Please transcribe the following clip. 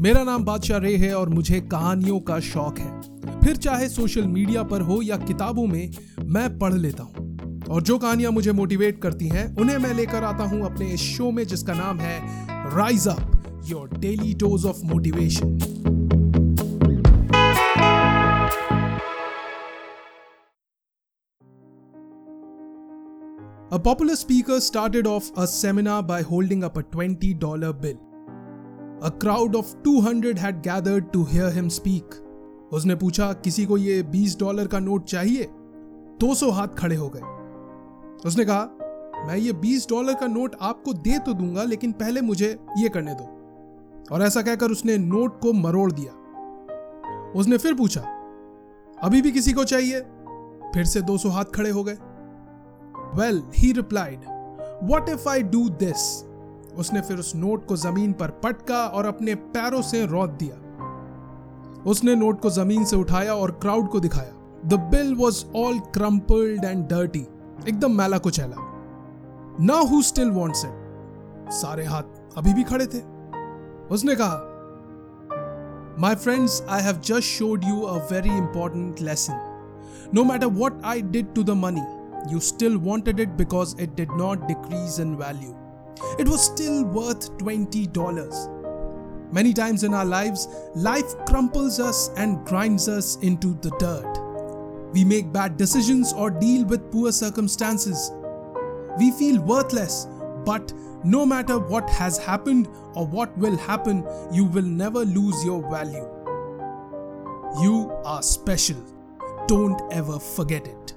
मेरा नाम बादशाह रे है और मुझे कहानियों का शौक है। फिर चाहे सोशल मीडिया पर हो या किताबों में, मैं पढ़ लेता हूँ। और जो कहानियाँ मुझे मोटिवेट करती हैं, उन्हें मैं लेकर आता हूँ अपने इस शो में जिसका नाम है rise up your daily dose of motivation A popular speaker started off a seminar by holding up a $20 bill. A crowd of 200 had gathered to hear him speak. उसने पूछा, किसी को ये 20 डॉलर का नोट चाहिए? 200 हाथ खड़े हो गए। उसने कहा, मैं ये 20 डॉलर का नोट आपको दे तो दूँगा, लेकिन पहले मुझे ये करने दो। और ऐसा कहकर उसने नोट को मरोड़ दिया। उसने फिर पूछा, अभी भी किसी को चाहिए? फिर से 200 हाथ खड़े हो गए। Well he replied what if I do this उसने फिर उस नोट को ज़मीन पर पटका और अपने पैरों से रौद दिया। उसने नोट को ज़मीन से उठाया और क्राउड को दिखाया। The bill was all crumpled and dirty एकदम मैला कुचैला now who still wants it सारे हाथ अभी भी खड़े थे। उसने कहा my friends I have just showed you a very important lesson no matter what I did to the money you still wanted it because it did not decrease in value. It was still worth $20. Many times in our lives, life crumples us and grinds us into the dirt. We make bad decisions or deal with poor circumstances. We feel worthless, but no matter what has happened or what will happen, you will never lose your value. You are special. Don't ever forget it.